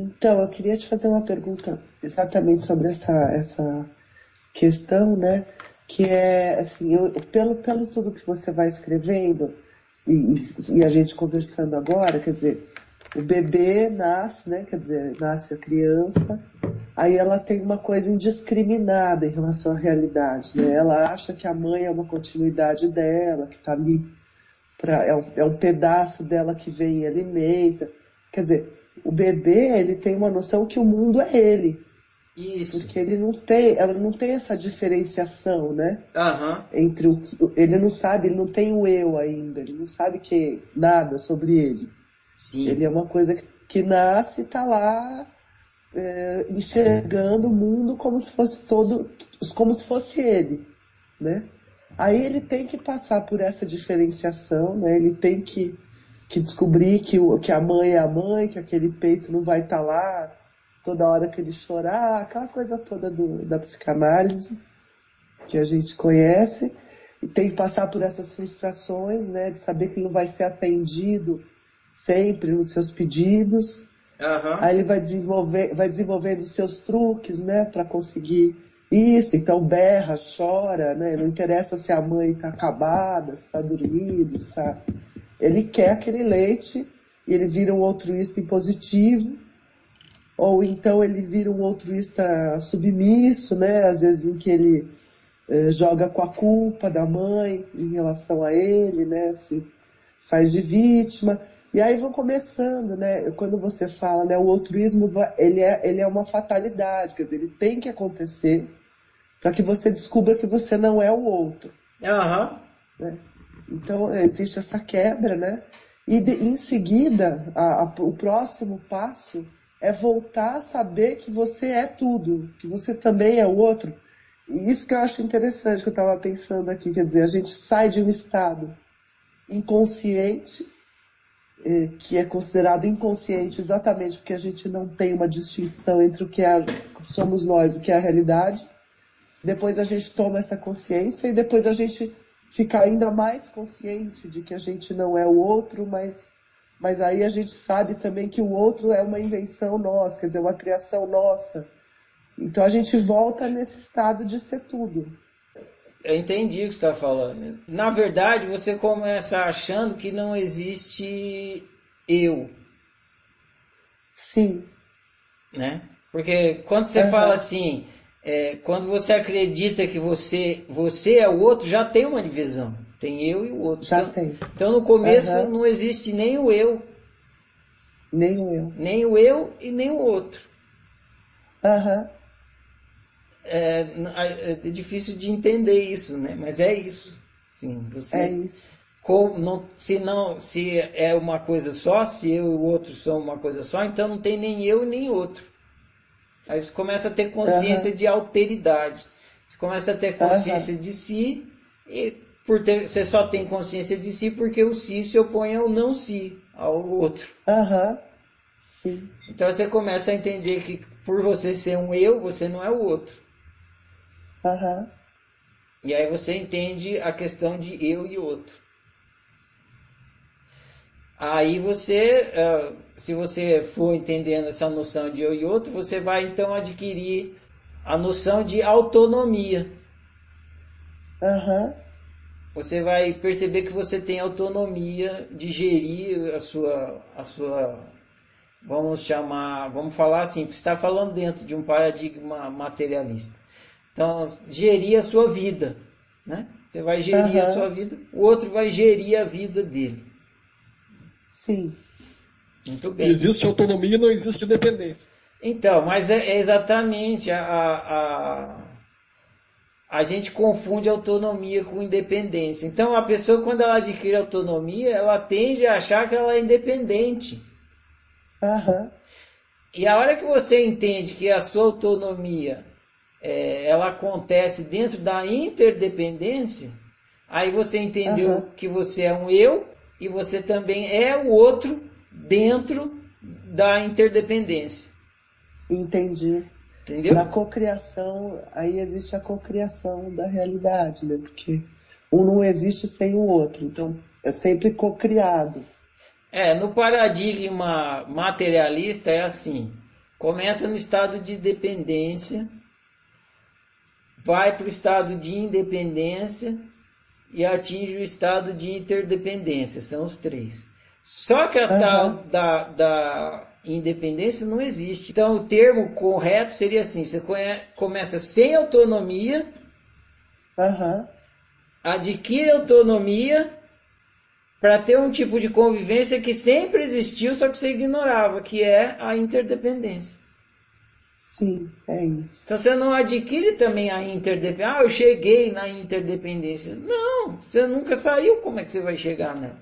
Então, eu queria te fazer uma pergunta exatamente sobre essa, essa questão, né? Que é, assim, eu, pelo, pelo tudo que você vai escrevendo, e, e, a gente conversando agora, quer dizer, o bebê nasce, né? Quer dizer, nasce a criança, aí ela tem uma coisa indiscriminada em relação à realidade, né? Ela acha que a mãe é uma continuidade dela, que está ali, pra, é, um, é um pedaço dela que vem e alimenta. Quer dizer, o bebê, ele tem uma noção que o mundo é ele. Isso. Porque ele não tem, ela não tem essa diferenciação, né? Uhum. Entre o ele não sabe, ele não tem o eu ainda, ele não sabe que nada sobre ele. Sim. Ele é uma coisa que, nasce e tá lá é, enxergando o mundo como se fosse todo, como se fosse ele, né? Aí ele tem que passar por essa diferenciação, né? Ele tem que que descobrir que, o, que a mãe é a mãe, que aquele peito não vai estar tá lá toda hora que ele chorar, aquela coisa toda do, da psicanálise que a gente conhece, e tem que passar por essas frustrações, né, de saber que não vai ser atendido sempre nos seus pedidos. Uhum. Aí ele vai desenvolver, vai desenvolvendo seus truques, né, para conseguir isso. Então berra, chora, né, não interessa se a mãe está acabada, se está dormindo, se está ele quer aquele leite e ele vira um altruísta impositivo, ou então ele vira um altruísta submisso, né? Às vezes em que ele eh, joga com a culpa da mãe em relação a ele, né? Se faz de vítima. E aí vão começando, né? Quando você fala, né? O altruísmo, ele é, ele é uma fatalidade, quer dizer, ele tem que acontecer para que você descubra que você não é o outro. Aham. Uhum. Né? Então existe essa quebra, né? E de, em seguida, a, a, o próximo passo é voltar a saber que você é tudo, que você também é o outro. E isso que eu acho interessante que eu estava pensando aqui, quer dizer, a gente sai de um estado inconsciente, eh, que é considerado inconsciente exatamente porque a gente não tem uma distinção entre o que é, somos nós e o que é a realidade. Depois a gente toma essa consciência e depois a gente ficar ainda mais consciente de que a gente não é o outro, mas, mas aí a gente sabe também que o outro é uma invenção nossa, quer dizer, uma criação nossa. Então a gente volta nesse estado de ser tudo. Eu entendi o que você está falando. Na verdade, você começa achando que não existe eu. Sim. Né? Porque quando você uhum. fala assim, é, quando você acredita que você, você é o outro, já tem uma divisão. Tem eu e o outro. Já então, tem. Então no começo uhum. não existe nem o eu. Nem o eu. Nem o eu e nem o outro. Uhum. É, é, difícil de entender isso, né? Mas é isso. Sim, você. É isso. Com, não, se não, se é uma coisa só, se eu e o outro são uma coisa só, então não tem nem eu nem outro. Aí você começa a ter consciência uhum. de alteridade. Você começa a ter consciência uhum. de si e por ter, você só tem consciência de si porque o si se opõe ao não si, ao outro. Aham. Uhum. Sim. Então você começa a entender que por você ser um eu, você não é o outro. Aham. E aí você entende a questão de eu e outro. Aí você, eh, se você for entendendo essa noção de eu e outro, você vai então adquirir a noção de autonomia. Uhum. Você vai perceber que você tem autonomia de gerir a sua, a sua, vamos chamar, vamos falar assim, porque está falando dentro de um paradigma materialista. Então, gerir a sua vida, né? Você vai gerir uhum. a sua vida, o outro vai gerir a vida dele. Sim. Muito bem. Existe autonomia e não existe dependência. Então, mas é, é exatamente a, a, a gente confunde autonomia com independência. Então, a pessoa, quando ela adquire autonomia, ela tende a achar que ela é independente. Uhum. E a hora que você entende que a sua autonomia é, ela acontece dentro da interdependência, aí você entendeu uhum. que você é um eu e você também é o outro dentro da interdependência. Entendi. Entendeu? Na cocriação, aí existe a cocriação da realidade, né? Porque um não existe sem o outro, então é sempre cocriado. É, no paradigma materialista é assim. começa no estado de dependência, vai para o estado de independência e atinge o estado de interdependência. São os três. Só que a uhum. tal da, da independência não existe. Então o termo correto seria assim: você começa sem autonomia, uhum. adquire autonomia para ter um tipo de convivência que sempre existiu, só que você ignorava, que é a interdependência. Sim, é isso. Então você não adquire também a interdependência. Ah, eu cheguei na interdependência. Não, você nunca saiu, como é que você vai chegar nela?